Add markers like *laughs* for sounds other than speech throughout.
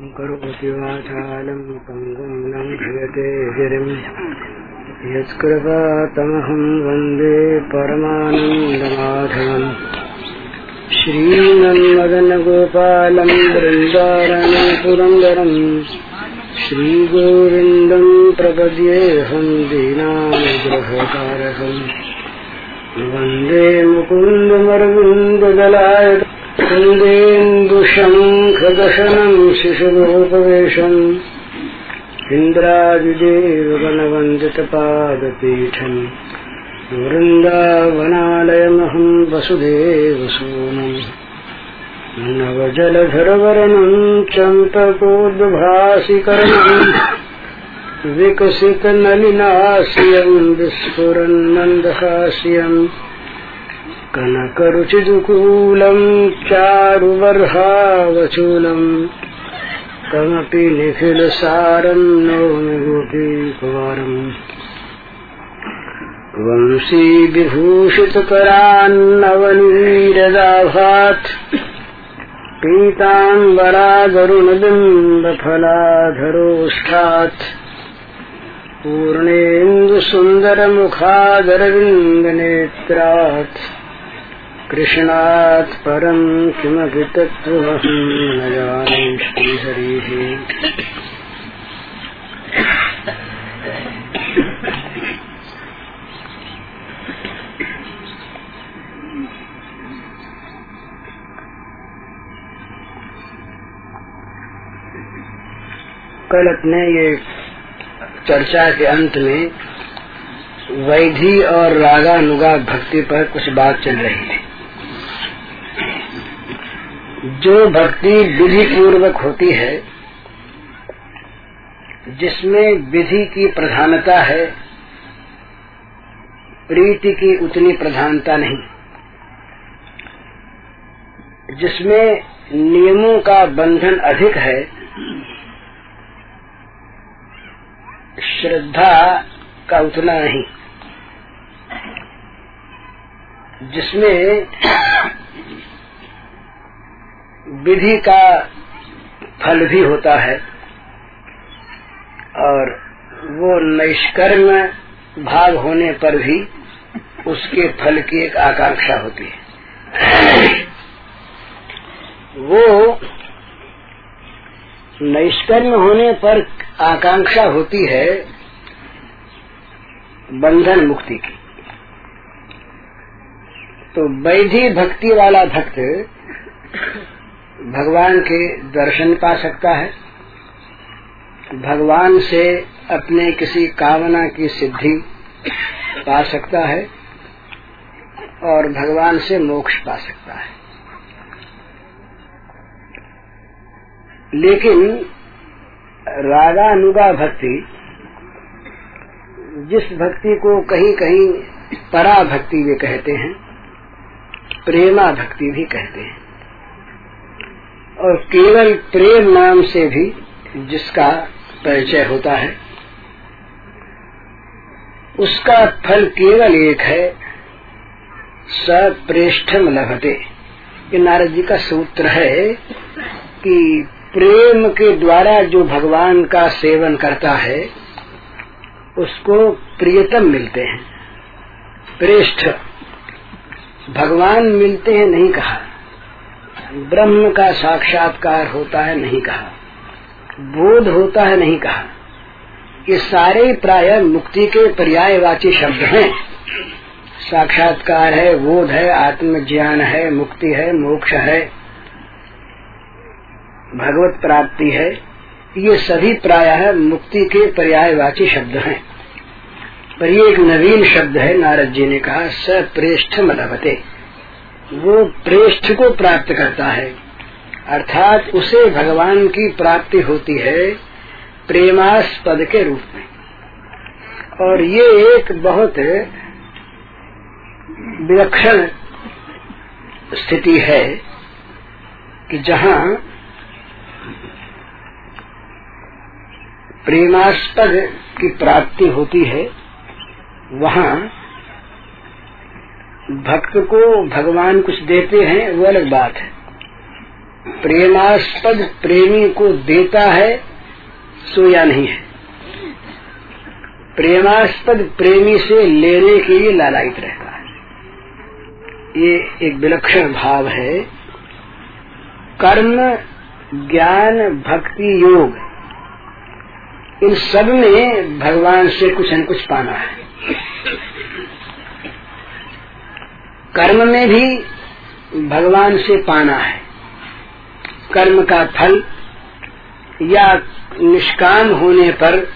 करोति वाचालं पङ्गुं लङ्घयते गिरिम्। यत्कृपातमहं वंदे परमानन्दमाधवम् श्रीमन्मदनगोपालं वृन्दारनं पुरन्दरम् श्रीगोविन्दं प्रपद्येऽहं दीनानुग्रहकारकम्। वंदे मुकुन्दमरविन्ददलाय कुन्देन्दुशङ्खदशनम् शिशुगोपवेशम् इन्द्रादिदेवगणवन्दितपादपीठम् वृन्दावनालयमहम् वसुदेवसूनम् नवजलधरवरणम् चम्पकोद्भासिकरणम् विकसितनलिनास्यम् विस्फुरन्नन्दहास्यम् कनकरुचिदुकूलम् चारुवर्हावचूलम् कमपि निखिलसारम् नौमि मे गोपीकुमारम् वंशीविभूषितपरान्नवनुवीरदाभात् पीताम्बरागरुणबिम्बफलाधरोष्ठात् पूर्णेन्दुसुन्दरमुखादरविन्दनेत्रात्। कृष्णात् परम् किमपि तत्त्वमहं न जाने श्रीहरिः कल अपने ये चर्चा के अंत में वैधि और रागानुगा भक्ति पर कुछ बात चल रही थी जो भक्ति विधि पूर्वक होती है, जिसमें विधि की प्रधानता है, प्रीति की उतनी प्रधानता नहीं। जिसमें नियमों का बंधन अधिक है, श्रद्धा का उतना नहीं। जिसमें विधि का फल भी होता है और वो निष्कर्म भाग होने पर भी उसके फल की एक आकांक्षा होती है। वो निष्कर्म होने पर आकांक्षा होती है बंधन मुक्ति की। तो वैधि भक्ति वाला भक्त भगवान के दर्शन पा सकता है। भगवान से अपने किसी कामना की सिद्धि पा सकता है और भगवान से मोक्ष पा सकता है। लेकिन रागानुगा भक्ति, जिस भक्ति को कहीं कहीं परा भक्ति वे कहते हैं, प्रेमा भक्ति भी कहते हैं। और केवल प्रेम नाम से भी जिसका परिचय होता है, उसका फल केवल एक है सप्रेष्ठम लभते। ये नारद जी का सूत्र है कि प्रेम के द्वारा जो भगवान का सेवन करता है, उसको प्रियतम मिलते हैं। प्रेष्ठ भगवान मिलते हैं नहीं कहा। ब्रह्म का साक्षात्कार होता है, नहीं कहा। बोध होता है, नहीं कहा। ये सारे प्राय मुक्ति के पर्यायवाची शब्द हैं। साक्षात्कार है, बोध है, आत्मज्ञान है, मुक्ति है, मोक्ष है, भगवत प्राप्ति है। ये सभी प्राय मुक्ति के पर्यायवाची शब्द हैं। पर ये एक नवीन शब्द है, नारद जी ने कहा, सप्रेष्ठ मलभते वो प्रेष्ठ को प्राप्त करता है। अर्थात उसे भगवान की प्राप्ति होती है प्रेमास्पद के रूप में। और ये एक बहुत विलक्षण स्थिति है कि जहाँ प्रेमास्पद की प्राप्ति होती है, वहाँ भक्त को भगवान कुछ देते हैं, वो अलग बात है। प्रेमास्पद प्रेमी को देता है सो या नहीं है। प्रेमास्पद प्रेमी से लेने के लिए लालायित रहता है। ये एक विलक्षण भाव है। कर्म, ज्ञान, भक्ति, योग, इन सब में भगवान से कुछ न कुछ पाना है। कर्म में भी भगवान से पाना है। कर्म का फल या निष्काम होने पर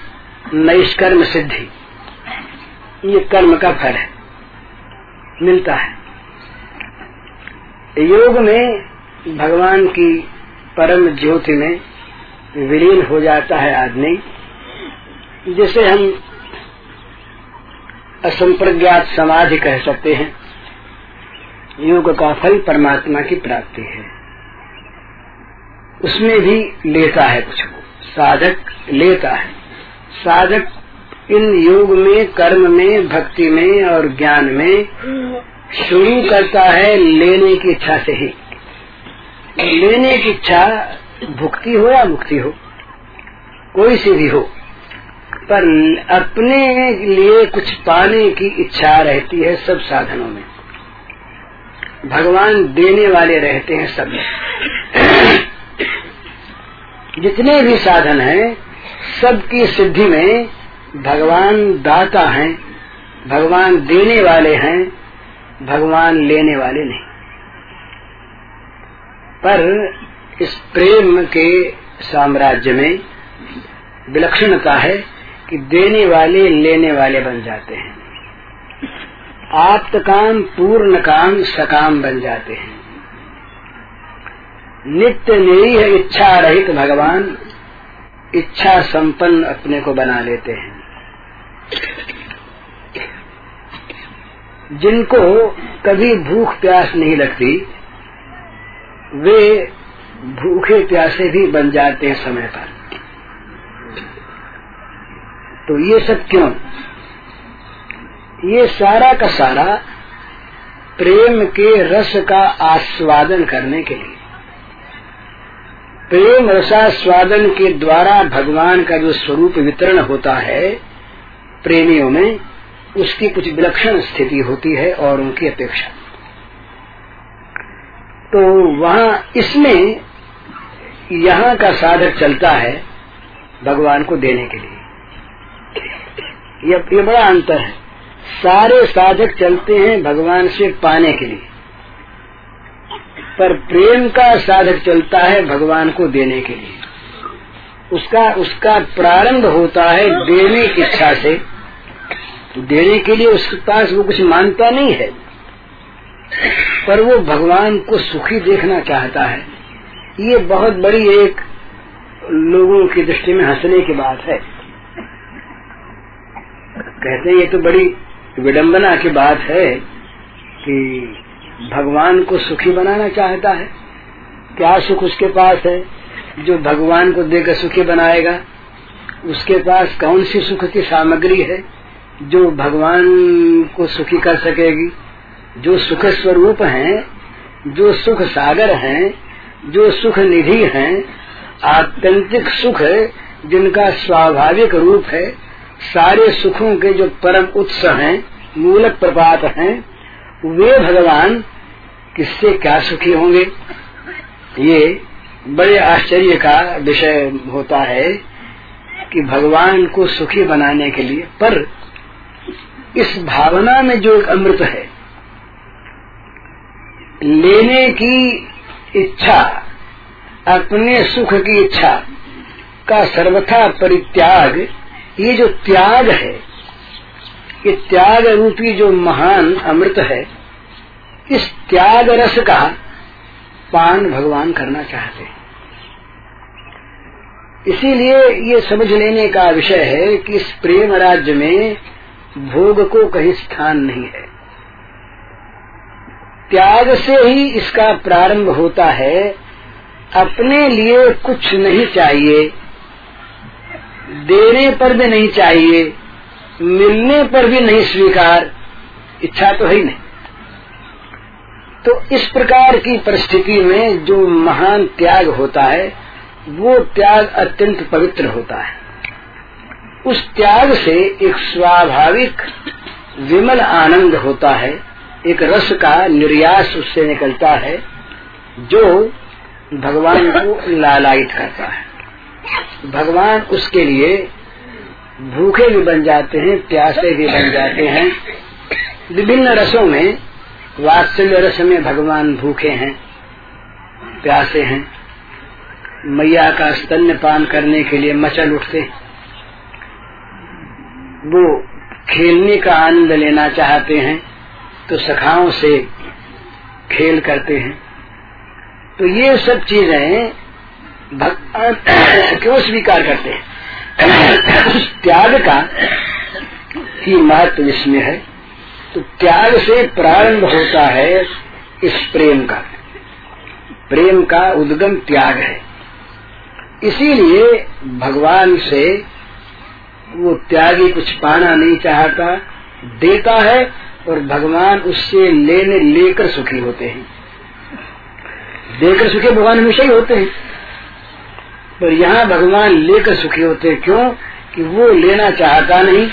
नैष्कर्म सिद्धि, ये कर्म का फल है, मिलता है। योग में भगवान की परम ज्योति में विलीन हो जाता है आदमी, जिसे हम असंप्रज्ञात समाधि कह सकते हैं। योग का फल परमात्मा की प्राप्ति है। उसमें भी लेता है कुछ को। साधक लेता है। साधक इन योग में, कर्म में, भक्ति में और ज्ञान में शुरू करता है लेने की इच्छा से ही। लेने की इच्छा भुक्ति हो या मुक्ति हो, कोई सी भी हो, पर अपने लिए कुछ पाने की इच्छा रहती है सब साधनों में। भगवान देने वाले रहते हैं सब। जितने भी साधन हैं, सबकी सिद्धि में भगवान दाता हैं, भगवान देने वाले हैं, भगवान लेने वाले नहीं। पर इस प्रेम के साम्राज्य में विलक्षणता है कि देने वाले, लेने वाले बन जाते हैं। आप्त काम पूर्ण काम सकाम बन जाते हैं। नित्य निरीह इच्छा रहित भगवान, इच्छा संपन्न अपने को बना लेते हैं। जिनको कभी भूख प्यास नहीं लगती, वे भूखे प्यासे भी बन जाते हैं समय पर। तो ये सब क्यों? ये सारा का सारा प्रेम के रस का आस्वादन करने के लिए। प्रेम रसास्वादन के द्वारा भगवान का जो स्वरूप वितरण होता है प्रेमियों में उसकी कुछ विलक्षण स्थिति होती है और उनकी अपेक्षा। तो वहाँ इसमें यहाँ का साधक चलता है भगवान को देने के लिए। ये, ये बड़ा अंतर है। सारे साधक चलते हैं भगवान से पाने के लिए। पर प्रेम का साधक चलता है भगवान को देने के लिए। उसका उसका प्रारंभ होता है देने की इच्छा से। देने के लिए उसके पास वो कुछ मानता नहीं है। पर वो भगवान को सुखी देखना चाहता है। ये बहुत बड़ी एक लोगों की दृष्टि में हंसने की बात है। कहते हैं ये तो बड़ी विडंबना की बात है कि भगवान को सुखी बनाना चाहता है। क्या सुख उसके पास है? जो भगवान को देकर सुखी बनाएगा, उसके पास कौन सी सुख की सामग्री है जो भगवान को सुखी कर सकेगी? जो सुख स्वरूप हैं, जो सुख सागर हैं, जो सुख निधि हैं, आत्यंतिक सुख जिनका स्वाभाविक रूप है सारे सुखों के जो परम उत्स हैं, मूलक प्रपात हैं, वे भगवान किससे क्या सुखी होंगे? ये बड़े आश्चर्य का विषय होता है कि भगवान को सुखी बनाने के लिए, पर इस भावना में जो एक अमृत है, लेने की इच्छा, अपने सुख की इच्छा का सर्वथा परित्याग ये जो त्याग है, ये त्याग रूपी जो महान अमृत है, इस त्याग रस का पान भगवान करना चाहते हैं। इसीलिए ये समझ लेने का विषय है कि इस प्रेम राज्य में भोग को कहीं स्थान नहीं है। त्याग से ही इसका प्रारंभ होता है, अपने लिए कुछ नहीं चाहिए देने पर भी नहीं चाहिए, मिलने पर भी नहीं स्वीकार, इच्छा तो है ही नहीं। तो इस प्रकार की परिस्थिति में जो महान त्याग होता है, वो त्याग अत्यंत पवित्र होता है। उस त्याग से एक स्वाभाविक विमल आनंद होता है, एक रस का निर्यास उससे निकलता है, जो भगवान को लालायित करता है। भगवान उसके लिए भूखे भी बन जाते हैं, प्यासे भी बन जाते हैं। विभिन्न रसों में, वात्सल्य रस में भगवान भूखे हैं, प्यासे हैं। मैया का स्तन्य पान करने के लिए मचल उठते वो खेलने का आनंद लेना चाहते हैं तो सखाओं से खेल करते हैं। तो ये सब चीज़ें क्यों स्वीकार करते हैं। उस त्याग का ही महत्व इसमें है। तो त्याग से प्रारंभ होता है इस प्रेम का। प्रेम का उद्गम त्याग है। इसीलिए भगवान से वो त्यागी कुछ पाना नहीं चाहता, देता है और भगवान उससे लेने लेकर सुखी होते हैं। देकर सुखी भगवान हमेशा ही होते हैं। पर यहाँ भगवान लेकर सुखी होते क्यों? कि वो लेना चाहता नहीं,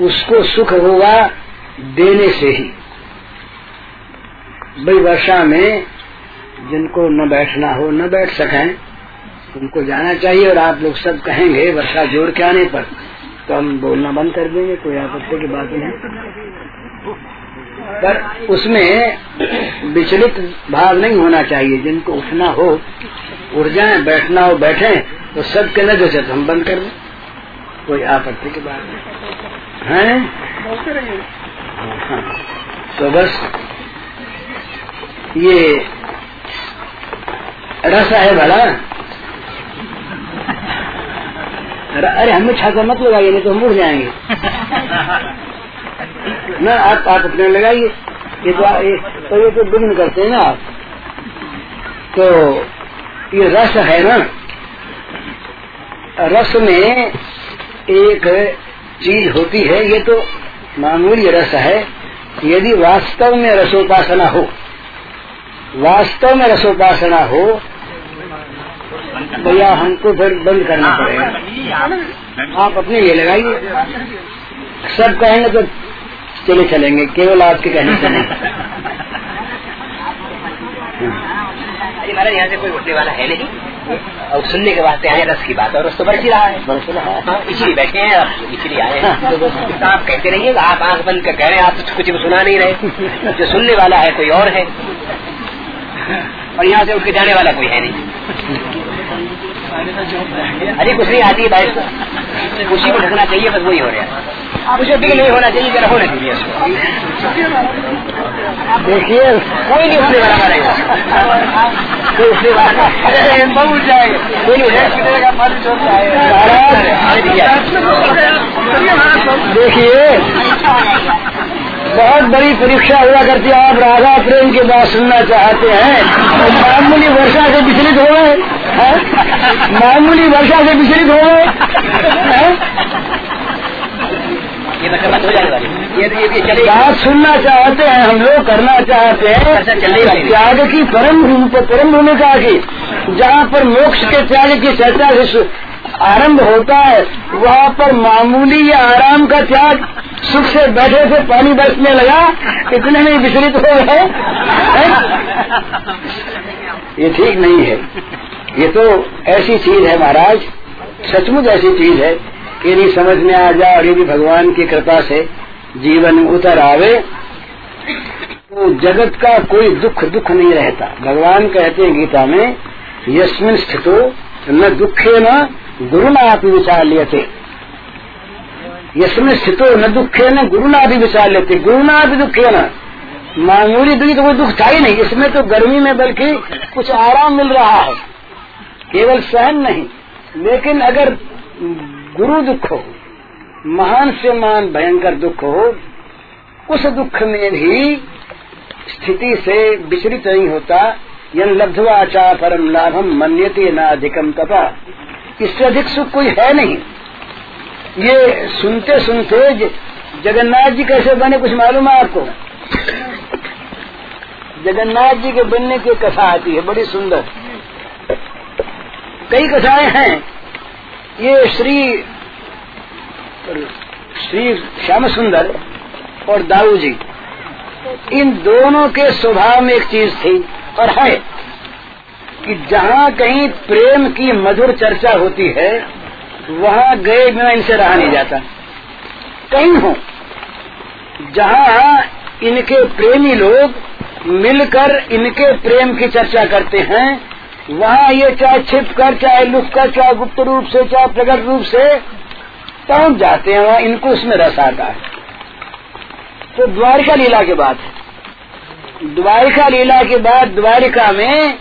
उसको सुख होगा देने से ही। भाई, वर्षा में जिनको न बैठना हो, न बैठ सकें, उनको जाना चाहिए और आप लोग सब कहेंगे, वर्षा ज़ोर के आने पर। तो हम बोलना बंद कर देंगे, कोई आपत्ति की बात नहीं। पर उसमें विचलित भाव नहीं होना चाहिए। जिनको उठना हो उठ जाए बैठना हो बैठे तो सब के न जो तो हम बंद कर दें। कोई आपत्ति की बात नहीं। है? हाँ। तो बस ये रस है भला। अरे हमें छाता मत लगाइए नहीं तो हम उड़ जाएँगे। ना आप आप अपने लगाइए। ये तो ये तो ये तो विघ्न करते हैं ना आप। तो ये रस है ना? रस में एक चीज़ होती है, ये तो मामूली रस है। यदि वास्तव में रसोपासना हो, वास्तव में रसोपासना हो भैया हमको फिर बंद करना पड़ेगा। आप अपने लिए लगाइए। सब कहेंगे तो चले चलेंगे, केवल आपके कहने से नहीं। महाराज यहाँ से कोई उठने वाला है नहीं। और सुनने के वास्ते आए रस की बात और रस तो बरस ही रहा है। है हाँ, इसीलिए बैठे हैं और इसीलिए आए हैं। तो आप कहते रहिए आप आँख बंद कर कह रहे हैं आप तो कुछ भी सुना नहीं रहे। जो सुनने वाला है कोई और है। और यहाँ से उठ के जाने वाला कोई है नहीं। अरे कुछ नहीं आती है बारिश उसी को ढकना चाहिए बस वही हो रहा है। मुझे भी नहीं होना चाहिए जरा होना चाहिए देखिए कोई नहीं उठने वाला जाएगा कोई देखिए बहुत बड़ी परीक्षा हुआ करती है। आप राधा प्रेम की बात सुनना चाहते हैं। तो मामूली वर्षा से विचलित हो गए मामूली वर्षा से विचलित हो गए। बात सुनना चाहते हैं हम लोग करना चाहते हैं? त्याग की परम परम भूमिका की। जहाँ पर मोक्ष के त्याग की चर्चा आरंभ होता है वहाँ पर मामूली या आराम का त्याग सुख से बैठे से पानी बरसने लगा इतने में विचलित हो गए। *laughs* ये ठीक नहीं है। ये तो ऐसी चीज़ है महाराज, सचमुच ऐसी चीज़ है कि यदि समझ में आ जाए और यदि भगवान की कृपा से जीवन उतर आवे तो जगत का कोई दुख दुख नहीं रहता। भगवान कहते हैं गीता में यशमिन स्थितो न दुखे न गुरु ना आप विचार लिए थे यशमें स्थितो न दुखे न गुरु ना भी विचार लेते गुरु ना भी दुखे न। मामूली दुखी तो कोई दुख था ही नहीं। इसमें तो गर्मी में बल्कि कुछ आराम मिल रहा है। केवल सहन नहीं, लेकिन अगर गुरु दुख हो, महान से महान भयंकर दुख हो, उस दुख में भी स्थिति से विचलित नहीं होता, यन चा परम लाभम मन्यते न अधिकम तपा इससे अधिक सुख कोई है नहीं। ये सुनते सुनते जगन्नाथ जी कैसे बने कुछ मालूम है आपको? जगन्नाथ जी के बनने की कथा आती है, बड़ी सुंदर। कई कथाएँ हैं। ये श्री श्री श्याम सुंदर और दाऊ जी इन दोनों के स्वभाव में एक चीज़ थी और है कि जहाँ कहीं प्रेम की मधुर चर्चा होती है, वहाँ गए बिना इनसे रहा नहीं जाता। कहीं हो, जहाँ इनके प्रेमी लोग मिलकर इनके प्रेम की चर्चा करते हैं वहाँ ये चाहे छिप कर, चाहे लुक कर, चाहे गुप्त रूप से, चाहे प्रकट रूप से पहुँच जाते हैं वहाँ, इनको उसमें रस आता है। तो द्वारिका लीला के बाद द्वारिका लीला के बाद द्वारिका में,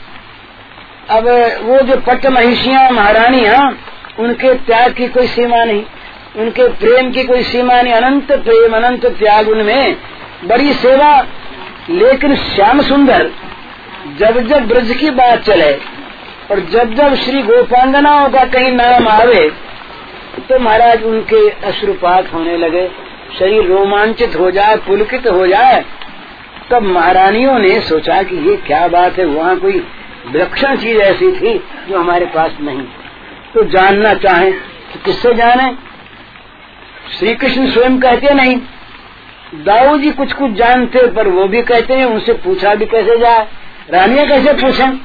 अब वो जो पट्ट महिषियाँ महारानियाँ, उनके त्याग की कोई सीमा नहीं। उनके प्रेम की कोई सीमा नहीं। अनंत प्रेम, अनंत त्याग उनमें। बड़ी सेवा, लेकिन श्याम सुंदर जब जब ब्रज की बात चले और जब जब श्री गोपांगनाओं का कहीं नाम आवे तो महाराज उनके अश्रुपात होने लगे। शरीर रोमांचित हो जाए, पुलकित हो जाए, तब महारानियों ने सोचा कि ये क्या बात है, वहाँ कोई विलक्षण चीज़ ऐसी थी जो हमारे पास नहीं। तो जानना चाहे तो किससे जाने? श्री कृष्ण स्वयं कहते नहीं। दाऊ जी कुछ कुछ जानते, पर वो भी कहते हैं, उनसे पूछा भी कैसे जाए? रानिया कैसे पूछें?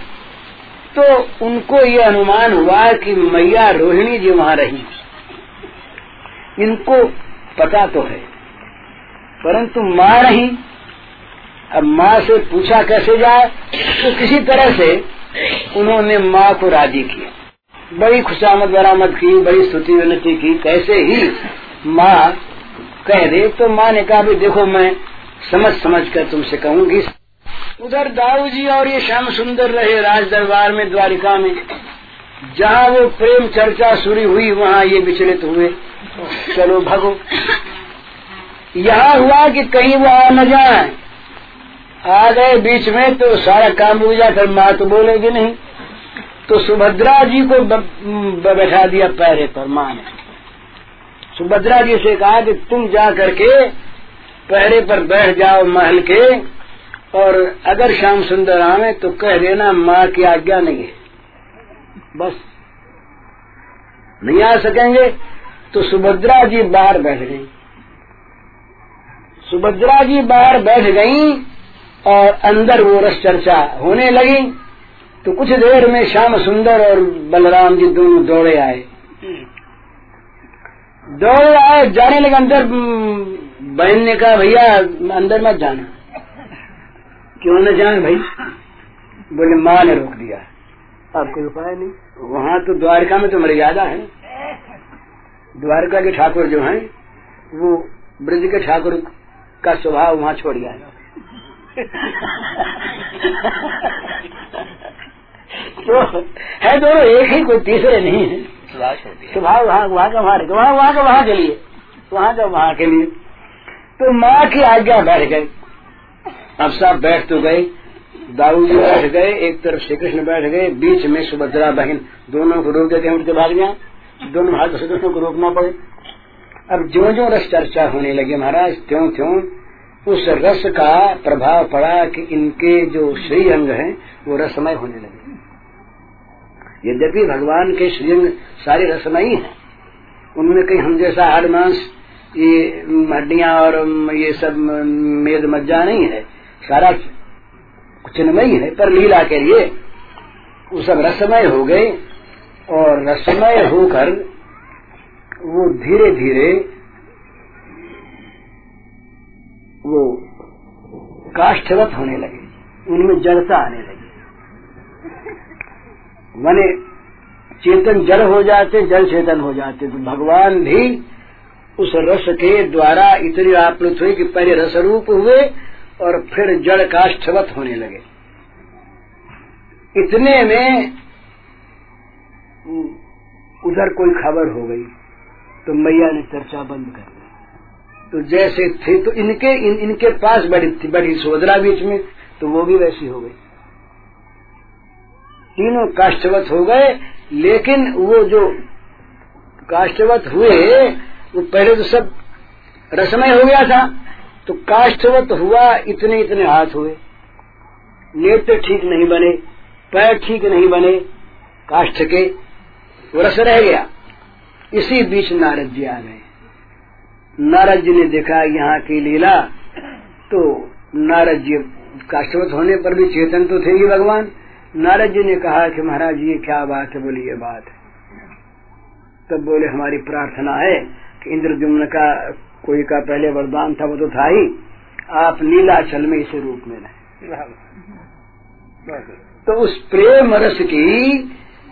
तो उनको ये अनुमान हुआ कि मैया रोहिणी जी वहाँ रही। इनको पता तो है, परंतु माँ नहीं अब माँ से पूछा कैसे जाए तो किसी तरह से उन्होंने माँ को राज़ी किया। बड़ी खुशामद, बरामद की, बड़ी स्तुति, विनती की, कैसे ही माँ कह दे तो माँ ने कहा भी देखो, मैं समझ समझ कर तुमसे कहूँगी। उधर दाऊ जी और ये श्याम सुंदर रहे राज दरबार में, द्वारिका में। जहाँ वो प्रेम चर्चा शुरू हुई, वहाँ ये विचलित हुए। चलो भगो। यहाँ हुआ कि कहीं वो आ न जाए। आ गए बीच में तो सारा काम रुक जाए फिर माँ तो बोलेगी नहीं। तो सुभद्रा जी को बैठा दिया पैरे पर माँ ने। सुभद्रा जी से कहा कि तुम जा करके पहरे पर बैठ जाओ महल के। और अगर श्याम सुंदर आवे तो कह देना, माँ की आज्ञा नहीं है। बस। नहीं आ सकेंगे तो सुभद्रा जी बाहर बैठ गई। सुभद्रा जी बाहर बैठ गई और अंदर वो रस चर्चा होने लगी तो कुछ देर में श्याम सुंदर और बलराम जी दोनों दौड़े आए। दौड़े आए, जाने लगे अंदर बहन ने कहा, भैया, अंदर मत जाना। क्यों न जाए भाई? बोले माँ ने रोक दिया अब कोई उपाय नहीं? वहाँ तो द्वारका में तो मर्यादा है। द्वारका के ठाकुर जो हैं वो ब्रज के ठाकुर का स्वभाव वहाँ छोड़ गया तो है दोनों एक ही कोई तीसरे नहीं है। स्वभाव वहाँ वहाँ का वहाँ वहाँ वहाँ का वहाँ के लिए। वहाँ का वहाँ के लिए। तो माँ की आज्ञा बैठ गए अब सब बैठ तो गए। दाऊ जी बैठ गए, एक तरफ़ श्री कृष्ण बैठ गए, बीच में सुभद्रा बहन दोनों को रोक देते हैं, उनके भाग गया दोनों भाग से दोनों को रोकना पड़े। अब जो जो रस चर्चा होने लगी महाराज त्यों त्यों उस रस का प्रभाव पड़ा कि इनके जो श्री अंग है, वो रसमय होने लगे। यद्यपि भगवान के श्रीअंग सारे रसमयी है उनमें कहीं हम जैसा हाड़ मांस, ये हड्डियाँ और, ये सब, मेद मज्जा नहीं है। सारा चिन्मयी है पर लीला के लिए वो सब रसमय हो गए और रसमय होकर वो धीरे धीरे वो काष्ठवत होने लगे, उनमें जड़ता आने लगी। माने चेतन जड़ हो जाते जल चेतन हो जाते तो भगवान भी उस रस के द्वारा इतनी आप्लुत हुई कि पहले रस रूप हुए और फिर जड़ काष्ठवत होने लगे। इतने में उधर कोई खबर हो गई तो मैया ने चर्चा बंद कर दी। तो जैसे थे तो इनके इन, इनके पास बड़ी थी बड़ी सोदरा बीच में तो वो भी वैसी हो गई। तीनों काष्ठवत हो गए लेकिन वो जो काष्ठवत हुए वो पहले तो सब रसमय हो गया था। तो काष्ठवत हुआ, इतने इतने हाथ हुए। नेत्र ठीक नहीं बने, पैर ठीक नहीं बने, काष्ठ के रस रह गया। इसी बीच नारद जी आ गए नारद जी ने देखा, यहाँ की लीला तो नारद जी काष्ठवत होने पर भी चेतन तो थे ही भगवान। नारद जी ने कहा कि महाराज, ये क्या बात है, बोली, ये बात है। तब बोले, हमारी प्रार्थना है कि इंद्रजुम्न का कोई का पहले वरदान था, वो तो था ही। आप लीलाचल में इसे रूप में रहे। तो उस प्रेम रस की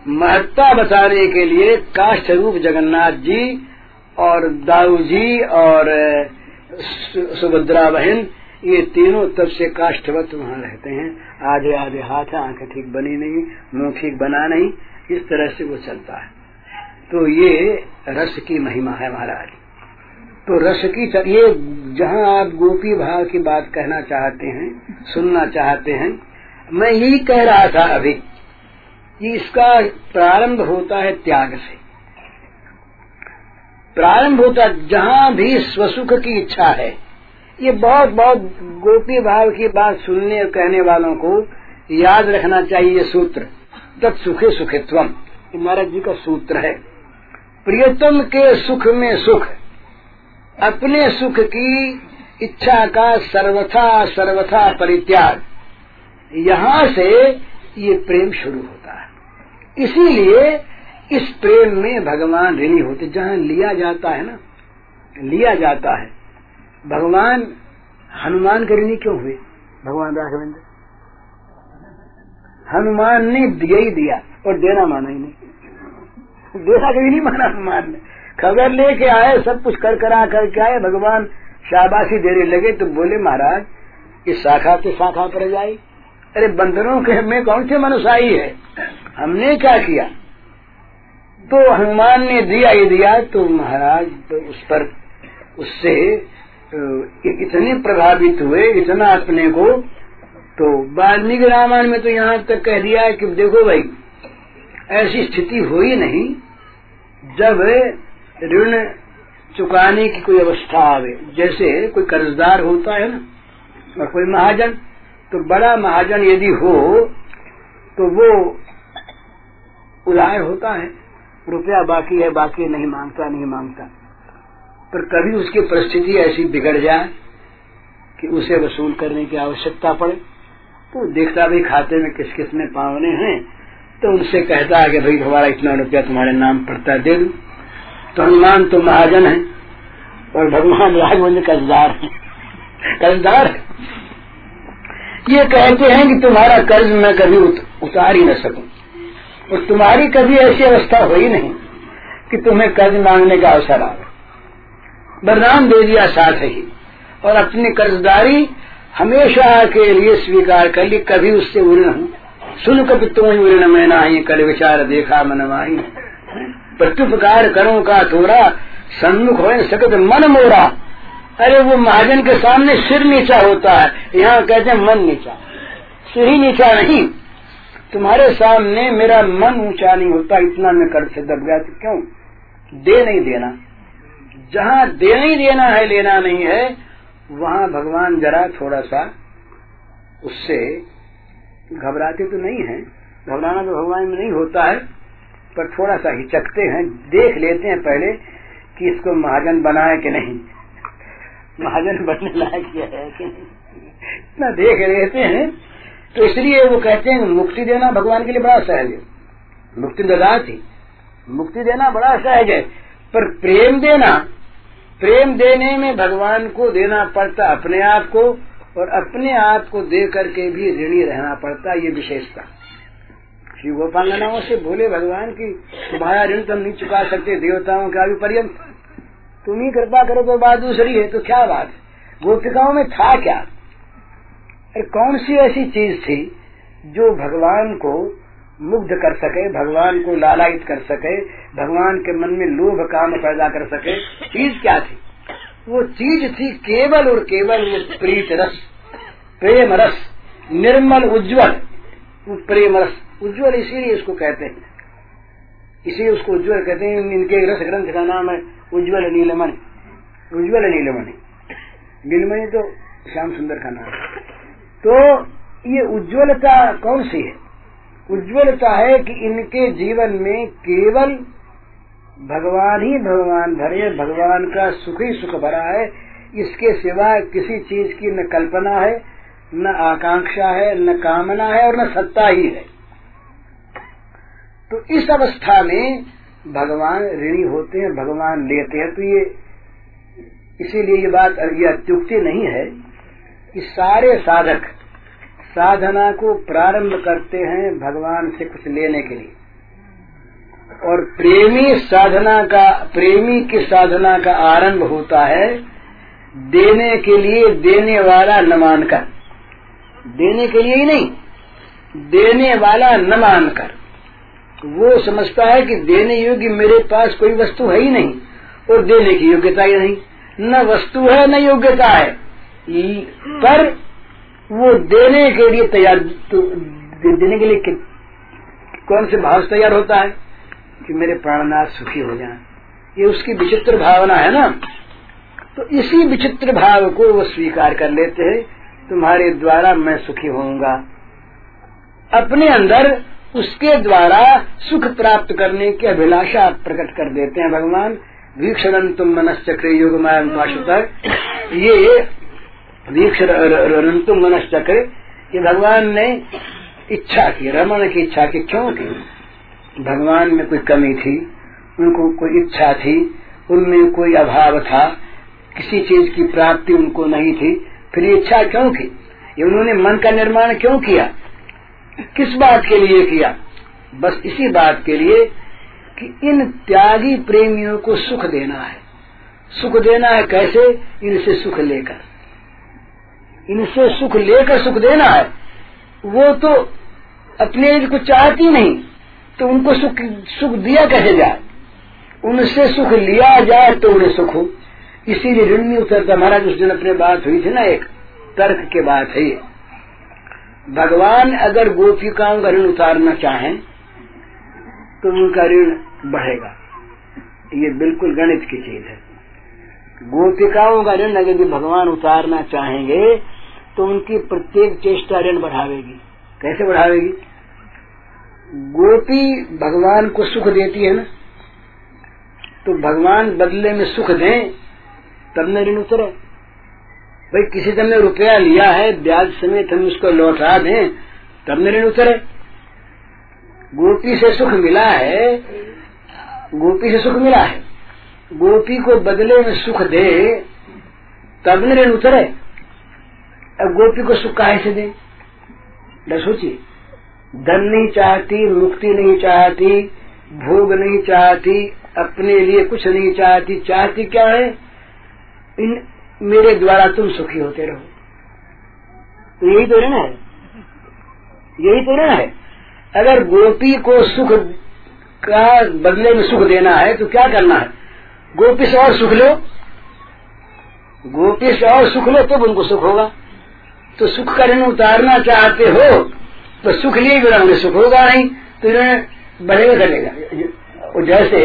महत्ता बताने के लिए काष्ठ रूप जगन्नाथ जी और दाऊ जी और सुभद्रा बहन, ये तीनों तब से काष्ठवत वहाँ रहते हैं। आधे आधे हाथ है, आँखें ठीक बनी नहीं, मुँह ठीक बना नहीं। इस तरह से वो चलता है। तो ये रस की महिमा है महाराज। तो रस की ये जहाँ आप गोपी भाव की बात कहना चाहते हैं, सुनना चाहते हैं, मैं यही कह रहा था अभी कि इसका प्रारंभ होता है त्याग से। प्रारंभ होता जहाँ भी स्वसुख की इच्छा है। ये बहुत बहुत गोपी भाव की बात सुनने और कहने वालों को याद रखना चाहिए ये सूत्र। तत्सुखे सुखित्व महाराज जी का सूत्र है। प्रियतम के सुख में सुख। अपने सुख की इच्छा का सर्वथा सर्वथा परित्याग। यहाँ से ये प्रेम शुरू होता है। इसीलिए इस प्रेम में भगवान ऋणी होते। जहाँ लिया जाता है ना लिया जाता है। भगवान हनुमान के ऋणी क्यों हुए? भगवान राघवेंद्र। हनुमान ने दिया ही दिया और देना माना ही नहीं। देना कभी नहीं माना हनुमान ने। खबर लेके आए, सब कुछ कर करा करके आए, भगवान शाबाशी देने लगे तो बोले, महाराज, इस शाखा से शाखा पर जाए अरे, बंदरों के में कौन से मनुष्य है? हमने क्या किया? तो हनुमान ने दिया ही दिया तो महाराज तो उस पर उससे इतने प्रभावित हुए, इतना अपने को तो वाल्मीकि रामायण में तो यहाँ तक कह दिया है कि देखो भाई, ऐसी स्थिति हुई नहीं। जब ऋण चुकाने की कोई अवस्था आवे, जैसे कोई कर्जदार होता है ना, और कोई महाजन तो बड़ा महाजन यदि हो तो वो उदार होता है, रुपया बाकी है, बाकी नहीं माँगता नहीं माँगता। पर कभी उसकी परिस्थिति ऐसी बिगड़ जाए कि उसे वसूल करने की आवश्यकता पड़े तो देखता भी खाते में किस किसमें पावने हैं तो उनसे कहता है कि भाई हमारा इतना रुपया तुम्हारे नाम पड़ता है दे दू। तो हनुमान तो महाजन है और भगवान राघवेंद्र कर्जदार है। कर्जदार है। ये कहते हैं कि तुम्हारा कर्ज मैं कभी उत, उतार ही न सकूँ। और तुम्हारी कभी ऐसी अवस्था हुई नहीं कि तुम्हें कर्ज मांगने का अवसर आवे बदनाम दे दिया साथ ही। और अपनी कर्जदारी हमेशा के लिए स्वीकार कर ली कभी उससे हूँ। सुन कभी तुम उड़न में नाही कल विचार देखा मन माही प्रत्युपकार करो का थोड़ा सन्मुख हो सकत मन मोरा अरे वो महाजन के सामने सिर नीचा होता है, यहाँ कहते हैं मन नीचा। सिर ही नीचा नहीं, तुम्हारे सामने मेरा मन ऊँचा नहीं होता, इतना मैं कर से दब गया तो क्यों? दे नहीं देना। जहाँ देना ही देना है, लेना नहीं है, वहाँ भगवान जरा थोड़ा सा उससे घबराते तो नहीं है। घबराना तो भगवान में नहीं होता है। पर थोड़ा सा हिचकते हैं, देख लेते हैं पहले कि इसको महाजन बनाए कि नहीं। महाजन बनने लायक है कि नहीं। इतना देख लेते हैं तो इसलिए वो कहते हैं, मुक्ति देना भगवान के लिए बड़ा सहज है। मुक्ति ददा थी मुक्ति देना बड़ा सहज है, पर प्रेम देना, प्रेम देने में भगवान को देना पड़ता अपने आप को, और अपने आप को दे करके भी ऋणी रहना पड़ता, ये विशेषता। श्री गोपांगनाओं से बोले, भगवान की तुम्हारा ऋण तुम नहीं चुका सकते, देवताओं का भी पर्यंत। तुम ही कृपा करो तो बात दूसरी है तो क्या बात गोपिकाओं में था क्या? अरे, कौन सी ऐसी चीज़ थी जो भगवान को मुग्ध कर सके, भगवान को लालायित कर सके, भगवान के मन में लोभ काम पैदा कर सके? चीज़ क्या थी? वो चीज़ थी केवल और केवल ये प्रीत रस, प्रेम रस, निर्मल उज्जवल प्रेम रस। उज्जवल, इसीलिए इसको कहते हैं। इसीलिए उसको उज्जवल कहते हैं। इनके रस ग्रंथ का नाम है उज्जवल नीलमणि। उज्जवल नीलमणि। नीलमणि तो श्याम सुंदर का नाम है। तो ये उज्ज्वलता कौन सी है? उज्ज्वलता है कि इनके जीवन में केवल भगवान ही भगवान भरे भगवान का सुख ही सुख भरा है। इसके सिवा किसी चीज़ की न कल्पना है, न आकांक्षा है, न कामना है और न सत्ता ही है। तो इस अवस्था में भगवान ऋणी होते हैं, भगवान लेते हैं। तो ये इसीलिए ये बात ये अत्युक्ति नहीं है कि सारे साधक साधना को प्रारंभ करते हैं भगवान से कुछ लेने के लिए। और प्रेमी साधना का, प्रेमी की साधना का आरंभ होता है देने के लिए देने वाला न मानकर देने के लिए ही नहीं, देने वाला न मानकर वो समझता है कि देने योग्य मेरे पास कोई वस्तु है ही नहीं, और देने की योग्यता ही नहीं। न वस्तु है, न योग्यता है। पर वो देने के लिए तैयार तो देने के लिए कौन से भाव तैयार होता है? कि मेरे प्राणनाथ सुखी हो जाए। ये उसकी विचित्र भावना है ना? तो इसी विचित्र भाव को वो स्वीकार कर लेते हैं, तुम्हारे द्वारा मैं सुखी होऊँगा। अपने अंदर उसके द्वारा सुख प्राप्त करने की अभिलाषा प्रकट कर देते हैं भगवान। वीक्षण तुम मनश्चक्र युग माशुतर ये वीक्षण तुम मनश्चक्र ये भगवान ने इच्छा की रमन की इच्छा की क्यों की भगवान में कोई कमी थी, उनको कोई इच्छा थी, उनमें कोई अभाव था, किसी चीज़ की प्राप्ति उनको नहीं थी, फिर इच्छा क्यों की ये उन्होंने मन का निर्माण क्यों किया? किस बात के लिए किया? बस इसी बात के लिए कि इन त्यागी प्रेमियों को सुख देना है। सुख देना है कैसे? इनसे सुख लेकर। इनसे सुख लेकर सुख देना है। वो तो अपने को चाहती नहीं तो उनको सुख सुख दिया कैसे जाए? उनसे सुख लिया जाए तो उन्हें सुख हो। इसीलिए ऋण नहीं उतरता। महाराज, उस दिन अपने बात हुई थी ना एक? तर्क के बात है भगवान अगर गोपिकाओं का ऋण उतारना चाहें तो उनका ऋण बढ़ेगा। ये बिल्कुल गणित की चीज़ है। गोपिकाओं का ऋण अगर भगवान उतारना चाहेंगे तो उनकी प्रत्येक चेष्टा ऋण बढ़ावेगी। कैसे बढ़ावेगी? गोपी भगवान को सुख देती है ना तो भगवान बदले में सुख दें, तब न ऋण उतरे। भाई, किसी से हमने रुपया लिया है, ब्याज समेत हम उसको लौटा दें, तब ऋण उतरे। गोपी से सुख मिला है, गोपी से सुख मिला है। गोपी को बदले में सुख दे, तब ऋण उतरे। अब गोपी को सुख काहे से दे? सोचिए। धन नहीं चाहती, मुक्ति नहीं चाहती, भोग नहीं चाहती, अपने लिए कुछ नहीं चाहती चाहती क्या है? इन मेरे द्वारा तुम सुखी होते रहो। तो यही तो ऋण है। यही तो ऋण है। अगर गोपी को सुख का बदले में सुख देना है तो क्या करना है? गोपी से और सुख लो। गोपी से और सुख लो, तब उनको सुख होगा। तो सुख का ऋण उतारना चाहते हो तो सुख लिए बिना उन्हें सुख होगा नहीं तो ऋण बढ़ेगा घटेगा। जैसे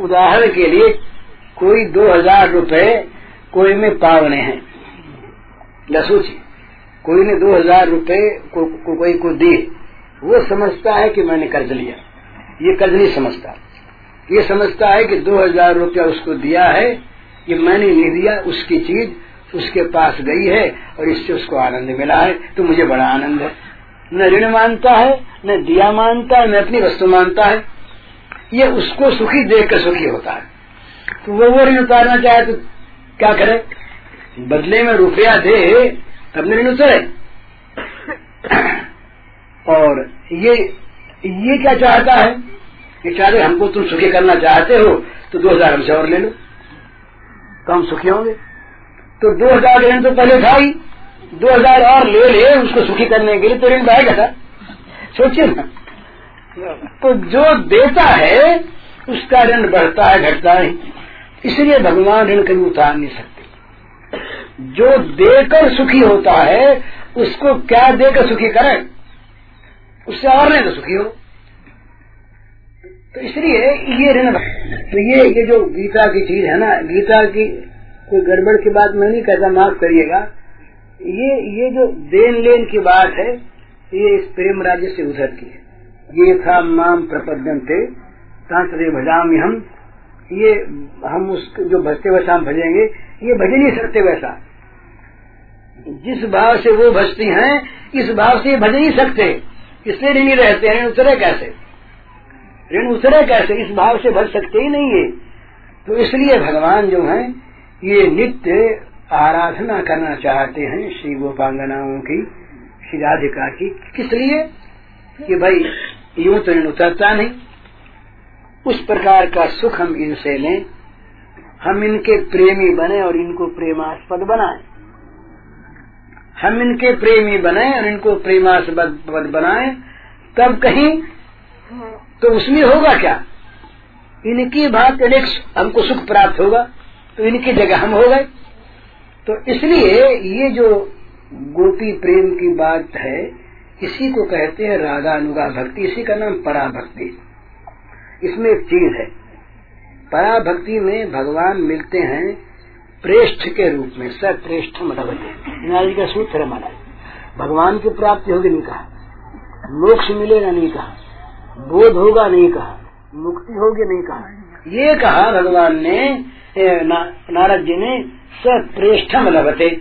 उदाहरण के लिए कोई दो हज़ार रुपये कोई में पावने हैं। लसूची कोई ने दो हज़ार रुपये को, को, कोई को दिए वो समझता है कि मैंने कर्ज लिया। ये कर्ज नहीं समझता। ये समझता है कि दो हज़ार रूपया उसको दिया है ये मैंने नहीं दिया उसकी चीज़ उसके पास गई है और इससे उसको आनंद मिला है। तो मुझे बड़ा आनंद है। न ऋण मानता है न दिया मानता है न अपनी वस्तु मानता है। ये उसको सुखी देख कर सुखी होता है। तो वो वो ऋण उतारना चाहे तो क्या करे? बदले में रुपया दे, तब ऋण उतरे *coughs* और ये ये क्या चाहता है? ये चाहते हमको तुम सुखी करना चाहते हो तो दो हज़ार हमसे और ले लो। तो हम सुखी होंगे। तो दो हज़ार ऋण तो पहले था ही। दो हज़ार और ले ले, उसको सुखी करने के लिए तो ऋण बढ़ेगा था। सोचिए ना। तो जो देता है, उसका ऋण बढ़ता है, घटता है इसलिए भगवान ऋण कभी उतार नहीं सकते। जो देकर सुखी होता है, उसको क्या देकर सुखी करें? उससे और नहीं तो सुखी हो। तो इसलिए ये ऋण तो ये ये जो गीता की चीज़ है ना, गीता की कोई गड़बड़ की बात मैं नहीं कहता, माफ़ करिएगा। ये ये जो देन लेन की बात है, ये इस प्रेम राज्य से उधर की है। ये था माम प्रपद्यन थे तांत्र भजाम हम ये हम उस जो भजते वैसा हम भजेंगे, ये भज नहीं सकते वैसा। जिस भाव से वो भजती हैं, इस भाव से भज नहीं सकते। इसलिए ऋणी रहते हैं, उतरे कैसे? ऋण उतरे कैसे? इस भाव से भज सकते ही नहीं है। तो इसलिए भगवान जो है, ये नित्य आराधना करना चाहते हैं श्री गोपांगनाओं की, श्री राधिका की। किस लिए? कि भाई, यूँ तो ऋण उतरता नहीं। उस प्रकार का सुख हम इनसे लें, हम इनके प्रेमी बने और इनको प्रेमास्पद बनाएँ। हम इनके प्रेमी बने और इनको प्रेमास्पद बनाए, तब कहीं तो उसमें होगा क्या? इनकी बात अनेक हमको सुख प्राप्त होगा तो इनकी जगह हम हो गए। तो इसलिए ये जो गोपी प्रेम की बात है, इसी को कहते हैं रागानुगा भक्ति, इसी का नाम पराभक्ति। इसमें एक चीज़ है। पराभक्ति में भगवान मिलते हैं प्रेष्ठ के रूप में सप्रेष्ठ मतलब का सूत्र माना भगवान की प्राप्ति होगी नहीं कहा। मोक्ष मिलेगा नहीं कहा। बोध होगा नहीं कहा। मुक्ति होगी नहीं कहा। ये कहा भगवान ने ना, नारद जी ने सप्रेष्ठम लभते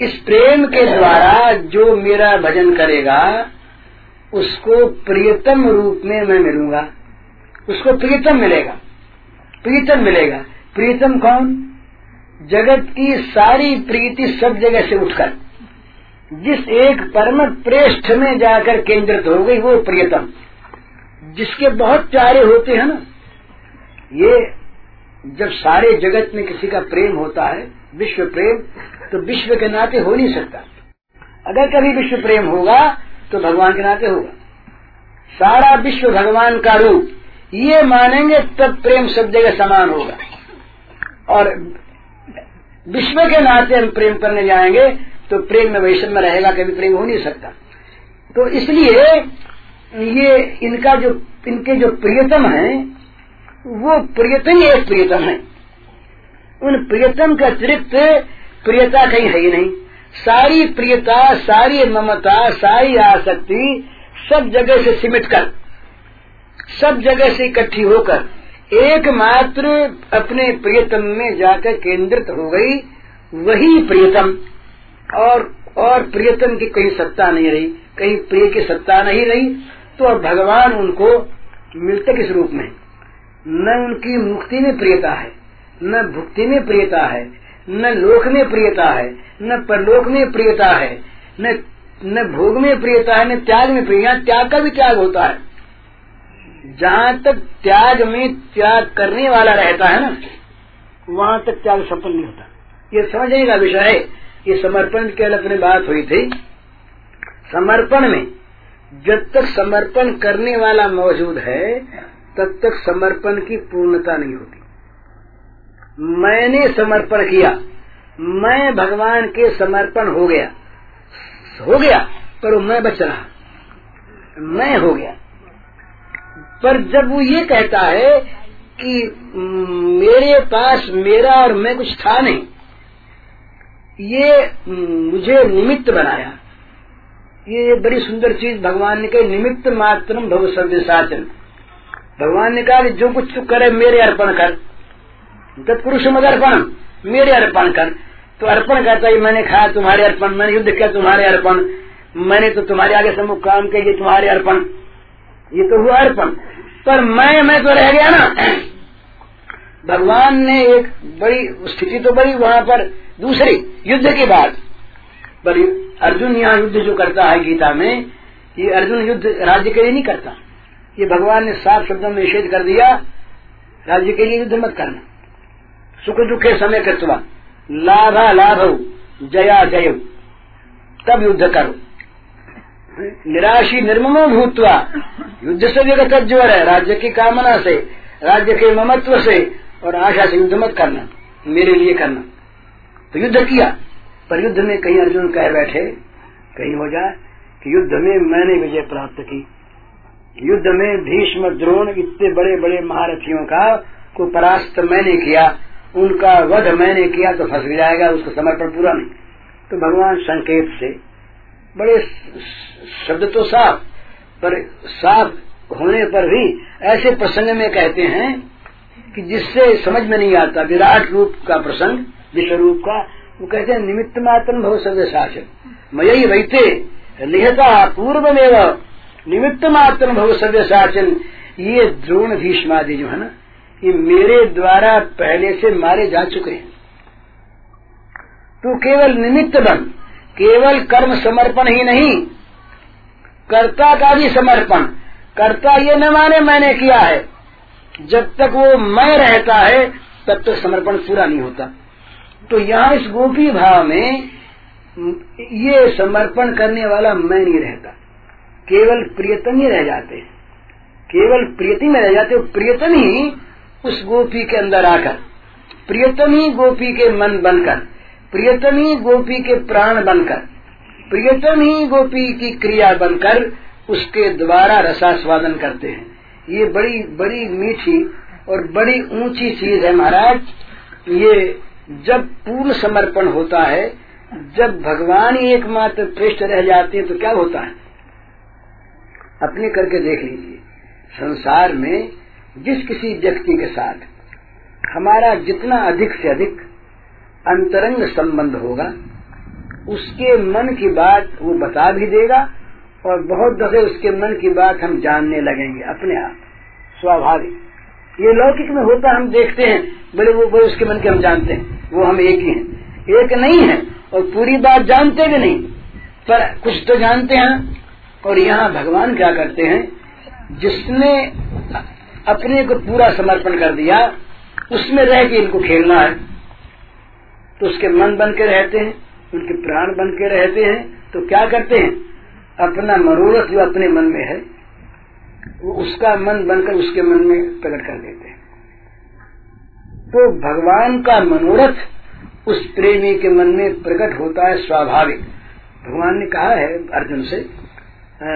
इस प्रेम के द्वारा जो मेरा भजन करेगा उसको प्रियतम रूप में मैं मिलूँगा। उसको प्रीतम मिलेगा। प्रीतम मिलेगा। प्रीतम कौन? जगत की सारी प्रीति सब जगह से उठकर। जिस एक परम प्रेष्ठ में जाकर केंद्रित हो गई वो प्रियतम जिसके बहुत प्यारे होते हैं ना, ये जब सारे जगत में किसी का प्रेम होता है, विश्व प्रेम तो विश्व के नाते हो नहीं सकता। अगर कभी विश्व प्रेम होगा तो भगवान के नाते होगा। सारा विश्व भगवान का रूप ये मानेंगे तब प्रेम सब जगह समान होगा। और विश्व के नाते हम प्रेम करने जाएँगे तो प्रेम में में रहेगा, कभी प्रेम हो नहीं सकता। तो इसलिए ये इनका जो, इनके जो प्रियतम है, वो प्रियतम ही एक प्रियतम है। उन प्रियतम का अतिरिक्त प्रियता कहीं है ही नहीं। सारी प्रियता, सारी ममता, सारी आसक्ति सब जगह से सिमट कर। सब जगह से इकट्ठी होकर एकमात्र अपने प्रियतम में जाकर केंद्रित हो गई, वही प्रियतम। और और प्रियतम की कहीं सत्ता नहीं रही, कहीं प्रिय की सत्ता नहीं रही तो अब भगवान उनको मिलते किस रूप में? न उनकी मुक्ति में प्रियता है, न भुक्ति में प्रियता है, न लोक में प्रियता है, न परलोक में प्रियता है, न न भोग में प्रियता है, न त्याग में प्रिय त्याग का भी त्याग होता है। जहाँ तक त्याग में त्याग करने वाला रहता है ना, वहाँ तक त्याग सफल नहीं होता। ये समझने का विषय है। ये समर्पण के अपनी बात हुई थी। समर्पण में जब तक समर्पण करने वाला मौजूद है, तब तक समर्पण की पूर्णता नहीं होती। मैंने समर्पण किया, मैं भगवान के समर्पण हो गया हो गया, पर मैं बच रहा। मैं हो गया। पर जब वो ये कहता है कि मेरे पास मेरा और मैं कुछ था नहीं। ये मुझे निमित्त बनाया। ये बड़ी सुंदर चीज़ भगवान ने कही, निमित्त मात्र भव साचन भगवान ने कहा जो कुछ तू करे, मेरे अर्पण कर। तत्पुरुष मद अर्पण, मेरे अर्पण कर। तो अर्पण कहता है मैंने खाया तुम्हारे अर्पण, मैंने युद्ध किया तुम्हारे अर्पण, मैंने तो तुम्हारे आगे सम्मुख काम किया तुम्हारे अर्पण। ये तो हुआ अर्पण। पर मैं मैं तो रह गया ना, भगवान ने एक बड़ी स्थिति तो बड़ी वहाँ पर, दूसरी युद्ध के बाद। पर अर्जुन यहाँ युद्ध जो करता है गीता में, ये अर्जुन युद्ध राज्य के लिए नहीं करता। ये भगवान ने साफ़ शब्दों में निषेध कर दिया, राज्य के लिए युद्ध मत करना। सुख दुखे समय कृतवा, लाभा लाभ, जया जय, तब युद्ध करो। निराशी निर्ममो भूतवा। युद्ध से विगत ज्वर है राज्य की कामना से राज्य के ममत्व से और आशा से युद्ध मत करना, मेरे लिए करना। तो युद्ध किया। पर युद्ध में कहीं अर्जुन कह बैठे, कहीं हो जाए कि युद्ध में मैंने विजय प्राप्त की। युद्ध में भीष्म द्रोण, इतने बड़े बड़े महारथियों का को परास्त मैंने किया, उनका वध मैंने किया तो फंस जाएगा, उसका समर्पण पूरा नहीं। तो भगवान संकेत से बड़े शब्द तो साफ़, पर साफ़ होने पर भी ऐसे प्रसंग में कहते हैं कि जिससे समझ में नहीं आता, विराट रूप का प्रसंग, विश्व रूप का, वो कहते हैं, निमित्त मात्र भव सव्य शासन मयी रहते निहता पूर्व में निमित्त मात्र भव सव्य शासन ये द्रोण भीष्मादि जो है ना, ये मेरे द्वारा पहले से मारे जा चुके हैं। तो केवल निमित्त बन। केवल कर्म समर्पण ही नहीं, कर्ता का भी समर्पण। कर्ता ये न माने मैंने किया है। जब तक वो मैं रहता है, तब तक समर्पण पूरा नहीं होता। तो यहाँ इस गोपी भाव में ये समर्पण करने वाला मैं नहीं रहता। केवल प्रियतम ही रह जाते केवल प्रियतम में रह जाते प्रियतम ही उस गोपी के अंदर आकर, प्रियतम ही गोपी के मन बनकर प्रियतम ही गोपी के प्राण बनकर, प्रियतम ही गोपी की क्रिया बनकर उसके द्वारा रसास्वादन करते हैं। ये बड़ी बड़ी मीठी और बड़ी ऊँची चीज़ है महाराज। ये जब पूर्ण समर्पण होता है, जब भगवान ही एकमात्र पृष्ठ रह जाते हैं तो क्या होता है? अपने करके देख लीजिए, संसार में जिस किसी व्यक्ति के साथ हमारा जितना अधिक से अधिक अंतरंग संबंध होगा, उसके मन की बात वो बता भी देगा, और बहुत दफे उसके मन की बात हम जानने लगेंगे, अपने आप, स्वाभाविक। ये लौकिक में होता हम देखते हैं बोले वो बोले उसके मन के हम जानते हैं, वो हम एक ही हैं। एक नहीं है, और पूरी बात जानते भी नहीं, पर कुछ तो जानते हैं, और यहाँ भगवान क्या करते हैं, जिसने अपने को पूरा समर्पण कर दिया, उसमें रह के इनको खेलना है। उसके मन बन के रहते हैं उनके प्राण बन के रहते हैं तो क्या करते हैं? अपना मनोरथ जो अपने मन में है वो उसका मन बनकर उसके मन में प्रकट कर देते हैं। तो भगवान का मनोरथ उस प्रेमी के मन में प्रकट होता है स्वाभाविक। भगवान ने कहा है अर्जुन से आ,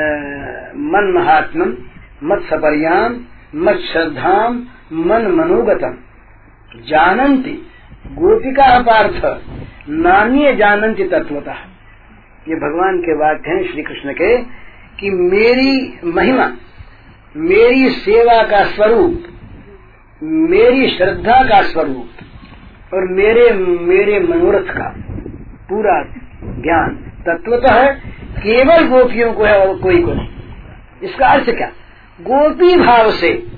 मन महात्म मत सपर्याम मत श्रद्धाम मन मनोगतम। जानंती गोपिका पार्थ नान्य जानंती तत्वता। ये भगवान के वाक्य हैं श्री कृष्ण के कि मेरी महिमा, मेरी सेवा का स्वरूप, मेरी श्रद्धा का स्वरूप और मेरे मेरे मनोरथ का पूरा ज्ञान तत्वतः केवल गोपियों को है और कोई को नहीं। इसका अर्थ क्या? गोपी भाव से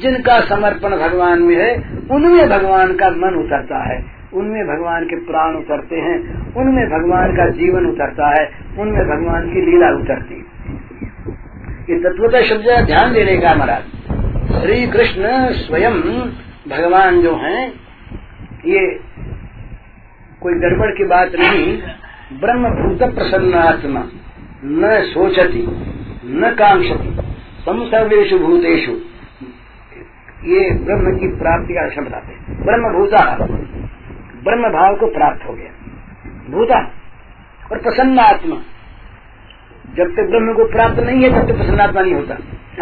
जिनका समर्पण भगवान में है, उनमें भगवान का मन उतरता है। उनमें भगवान के प्राण उतरते हैं, उनमें भगवान का जीवन उतरता है, उनमें भगवान की लीला उतरती है। ये तत्वता शब्द ध्यान देने का महाराज श्री कृष्ण स्वयं भगवान जो हैं, ये कोई गड़बड़ की बात नहीं ब्रह्म भूत प्रसन्नात्मा, न सोचती, न कांक्षती सम सर्वेशु भूतेषु। ये ब्रह्म की प्राप्ति का शब्द आते ब्रह्म भूता। ब्रह्म भाव को प्राप्त हो गया। भूता और प्रसन्न आत्मा। जब तक ब्रह्म को प्राप्त नहीं है, तब तक प्रसन्नात्मा नहीं होता।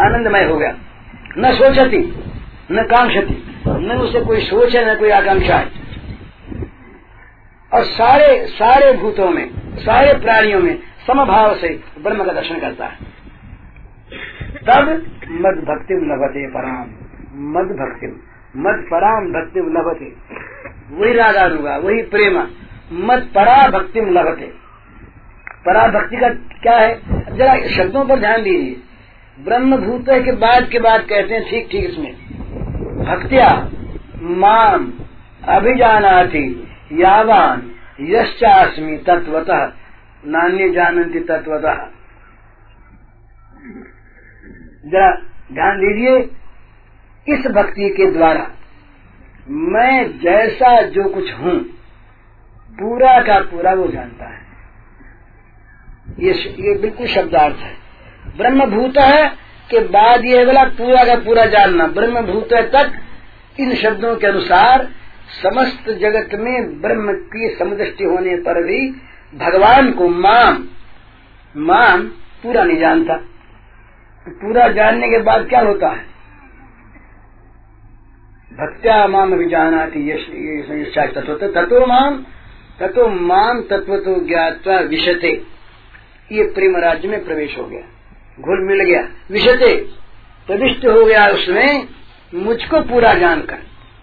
आनंदमय हो गया। न सोचती, न कांक्षती, न उसे कोई सोच है न कोई आकांक्षा है और सारे सारे भूतों में, सारे प्राणियों में समभाव से ब्रह्म का दर्शन करता है। तब मद भक्ति लभते पराम। मद भक्ति, मद पराम भक्ति लभते। वही राधा अनुगा वही प्रेम। मत परा भक्ति लगते परा भक्ति का क्या है? जरा शब्दों पर ध्यान दीजिए। ब्रह्म भूत के बाद के बाद कहते हैं, ठीक ठीक इसमें। भक्तिया माम अभिजानाति यावान यश्चास्मी तत्वतः नान्य जानती तत्वतः जरा ध्यान दीजिए। इस भक्ति के द्वारा मैं जैसा जो कुछ हूँ, पूरा का पूरा वो जानता है। ये ये बिल्कुल शब्दार्थ है। ब्रह्म भूत है के बाद ये बोला पूरा का पूरा जानना। ब्रह्म भूत तक इन शब्दों के अनुसार समस्त जगत में ब्रह्म की समदृष्टि होने पर भी भगवान को माम माम पूरा नहीं जानता। पूरा जानने के बाद क्या होता है? भक्त्या माम अभिजाना तत्व तत्व माम तत्व माम तत्व तो ज्ञातवा विशते। ये प्रेम राज्य में प्रवेश हो गया। घुल मिल गया। विशते। प्रविष्ट हो गया उसमें। मुझको पूरा जानकर।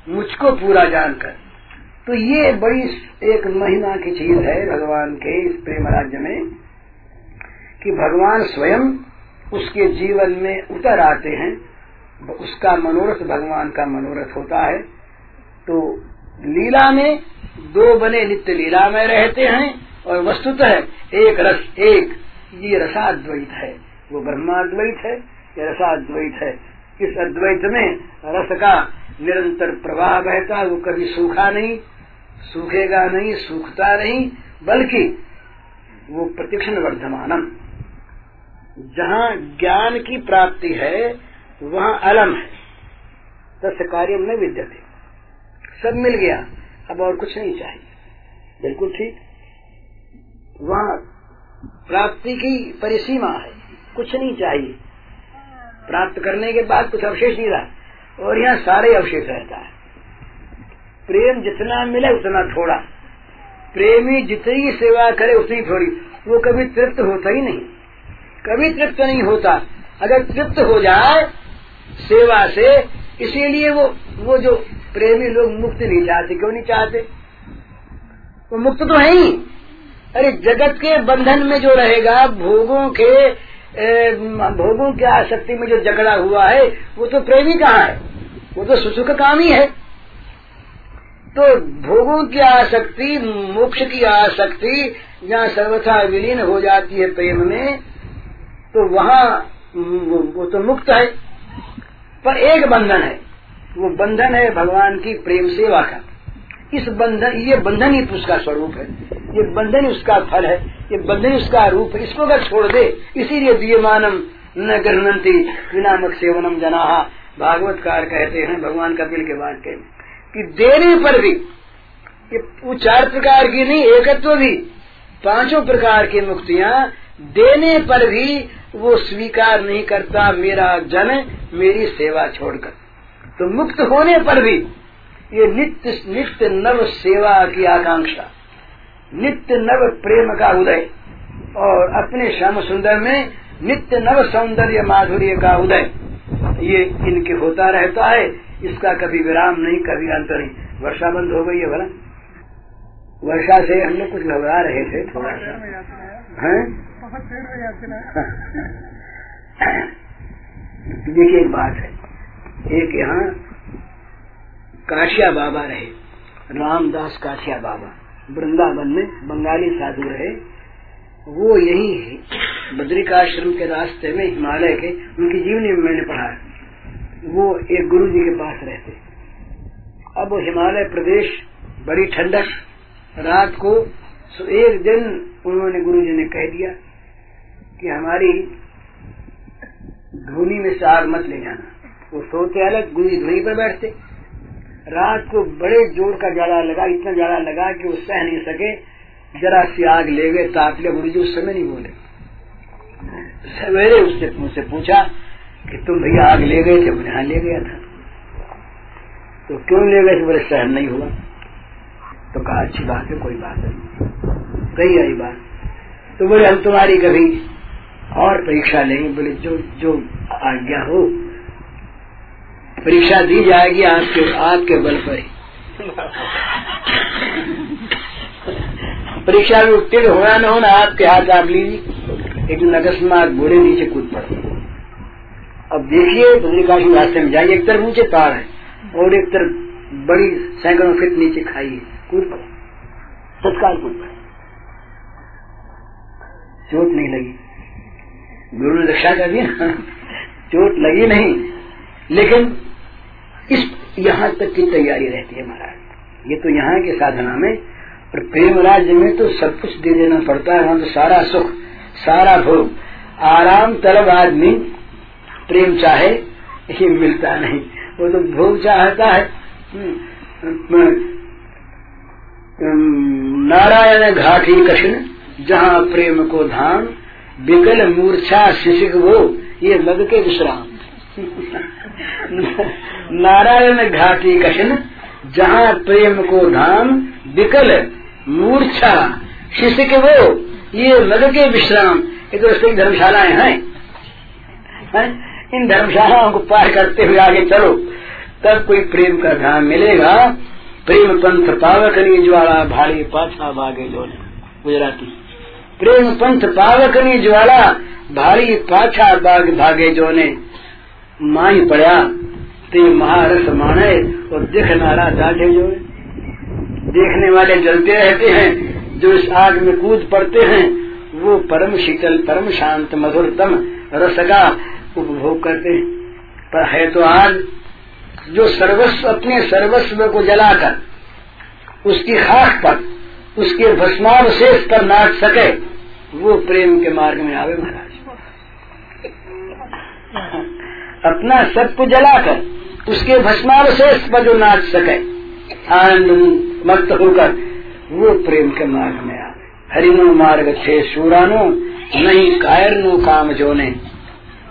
मुझको पूरा जानकर। तो ये बड़ी एक महिमा की चीज़ है भगवान के इस प्रेम राज्य में कि भगवान स्वयं उसके जीवन में उतर आते हैं। उसका मनोरथ भगवान का मनोरथ होता है। तो लीला में दो बने नित्य लीला में रहते हैं और वस्तुतः एक रस, एक, ये रसाद्वैत है। वो ब्रह्माद्वैत है, ये रसाद्वैत है। इस अद्वैत में रस का निरंतर प्रवाह बहता, वो कभी सूखा नहीं, सूखेगा नहीं, सूखता नहीं, बल्कि वो प्रतिक्षण वर्धमानम जहाँ ज्ञान की प्राप्ति है वहाँ अलम है। तस् कार्य में विद्यते। सब मिल गया। अब और कुछ नहीं चाहिए। बिल्कुल ठीक। वहाँ प्राप्ति की परिसीमा है। कुछ नहीं चाहिए। प्राप्त करने के बाद कुछ अवशेष नहीं रहा। और यहाँ सारे अवशेष रहता है। प्रेम जितना मिले उतना थोड़ा। प्रेमी जितनी सेवा करे उतनी थोड़ी। वो कभी तृप्त होता ही नहीं। कभी तृप्त नहीं होता। अगर तृप्त हो जाए सेवा से इसीलिए वो वो जो प्रेमी लोग मुक्त नहीं चाहते क्यों नहीं चाहते? वो मुक्त तो है ही। अरे जगत के बंधन में जो रहेगा भोगों के ए, भोगों की आसक्ति में जो झगड़ा हुआ है वो तो प्रेमी कहाँ है। वो तो सुसुख काम ही है। तो भोगों की आसक्ति मोक्ष की आसक्ति जहाँ सर्वथा विलीन हो जाती है प्रेम में तो वहाँ वो, तो मुक्त है। पर एक बंधन है। वो बंधन है भगवान की प्रेम सेवा का। इस बंधन, ये बंधन ही उसका स्वरूप है। ये बंधन ही उसका फल है। ये बंधन ही उसका रूप है। इसको अगर छोड़ दे, इसीलिए दियमानम न गृहती विनामक सेवनम जना। भागवतकार कहते हैं, भगवान कपिल के वाक्य में, कि देने पर भी, ये चार प्रकार की नहीं, एकत्व भी, पाँचों प्रकार की मुक्तियाँ देने पर भी वो स्वीकार नहीं करता, मेरा जन मेरी सेवा छोड़कर। तो मुक्त होने पर भी ये नित्य नित्य नव सेवा की आकांक्षा, नित्य नव प्रेम का उदय, और अपने श्याम सुंदर में नित्य नव सौंदर्य माधुर्य का उदय, ये इनके होता रहता है। इसका कभी विराम नहीं, कभी अंत नहीं। वर्षा बंद हो गई है भला। वर्षा से हम लोग कुछ घबरा रहे थे थोड़ा सा। हैं? देखिए एक बात है। एक यहाँ काशिया बाबा रहे, रामदास काशिया बाबा, वृंदावन में बंगाली साधु रहे। वो यही है, बद्रिकाश्रम के रास्ते में हिमालय के, उनकी जीवनी में मैंने पढ़ा है। वो एक गुरु जी के पास रहते। अब हिमालय प्रदेश बड़ी ठंडक, रात को तो एक दिन उन्होंने गुरु जी ने कह दिया कि हमारी धोनी में से आग मत ले जाना। वो सोते अलग गुरु जी धोनी पर बैठते। रात को बड़े ज़ोर का जाड़ा लगा, इतना जाड़ा लगा कि वो सह नहीं सके। जरा सी आग ले गए ताप ले गुरु जी उस समय नहीं बोले। सवेरे उससे मुझसे पूछा कि तुम भैया आग ले गए थे हाँ ले गया था। तो क्यों ले गए थे? बोले सहन नहीं हुआ। तो कहा, अच्छी बात है, कोई बात नहीं। कही आई बात। तो बोले, हम तुम्हारी कभी और परीक्षा लेंगे, बोले, जो जो आज्ञा हो, परीक्षा दी जाएगी आपके आपके बल पर ही। परीक्षा में उत्तीर्ण होना न होना, आपके हाथ आप लीजिए। एक अकस्मात बोले, नीचे कूद पड़े। अब देखिए बद्रिकाशी रास्ते में जाइए, एक तरफ़ ऊँचे तार है, और एक तरफ़ बड़ी सैकड़ों फिट नीचे खाई है। कूद पड़े। तत्काल कूद पड़े। चोट नहीं लगी। गुरु ने रक्षा कर दिया। चोट लगी नहीं। लेकिन इस यहाँ तक की तैयारी रहती है महाराज। ये तो यहाँ के साधना में और प्रेम राज्य में तो सब कुछ दे देना पड़ता है वहाँ तो सारा सुख सारा भोग। आराम तलब आदमी प्रेम चाहे ये मिलता नहीं। वो तो भोग चाहता है। हम्म, नारायण घाटी कृष्ण जहाँ प्रेम को धाम विकल मूर्छा शिशिक वो, ये लग के विश्राम। नारायण घाटी कठिन जहाँ प्रेम को धाम विकल मूर्छा शिष्य के वो, ये मग के विश्राम। ये तो उसकी धर्मशालाएँ हैं। है? इन धर्मशालाओं को पार करते हुए आगे चलो। तब कोई प्रेम का ध्यान मिलेगा। प्रेम पंथ पावकनी ज्वाला भारी पाछा भागे जो गुजराती। प्रेम पंथ पावकनी ज्वाला, भारी पाछा बाग भागे जो ने माई पड़ा ते महारस माने, और देखनारा दाढ़े जो देखने वाले जलते रहते हैं, जो इस आग में कूद पड़ते हैं, वो परम शीतल, परम शांत, मधुरतम रस का उपभोग करते हैं। पर है तो आज जो सर्वस्व, अपने सर्वस्व को जलाकर, उसकी खाक पर उसके भस्मावशेष पर नाच सके, वो प्रेम के मार्ग में आवे महाराज। अपना सबको जलाकर उसके भस्मावशेष पर जो नाच सके, आनंद मस्त होकर वो प्रेम के मार्ग में आवे। हरिनो मार्ग छे शूरानो, नहीं कायर नो काम जो ने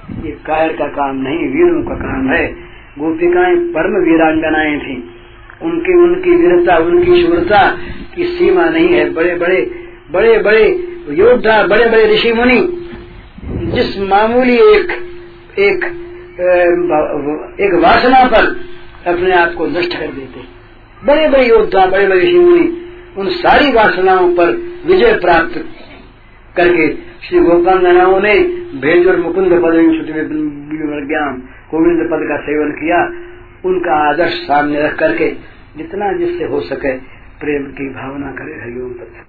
ये कायर का काम नहीं, वीरों का काम है। गोपिकाएँ परम वीरांगनाएँ थी। उनकी उनकी वीरता उनकी शूरता की सीमा नहीं है बड़े बड़े बड़े बड़े योद्धा बड़े बड़े ऋषि मुनि जिस मामूली एक एक एक वासना पर अपने आप को नष्ट कर देते बड़े बड़े योद्धा बड़े बड़े ऋषि मुनि उन सारी वासनाओं पर विजय प्राप्त करके श्री गोपाल ने भेज और मुकुंद पद ज्ञान गोविंद पद का सेवन किया उनका आदर्श सामने रख करके जितना जिससे हो सके प्रेम की भावना करे हरिओम पद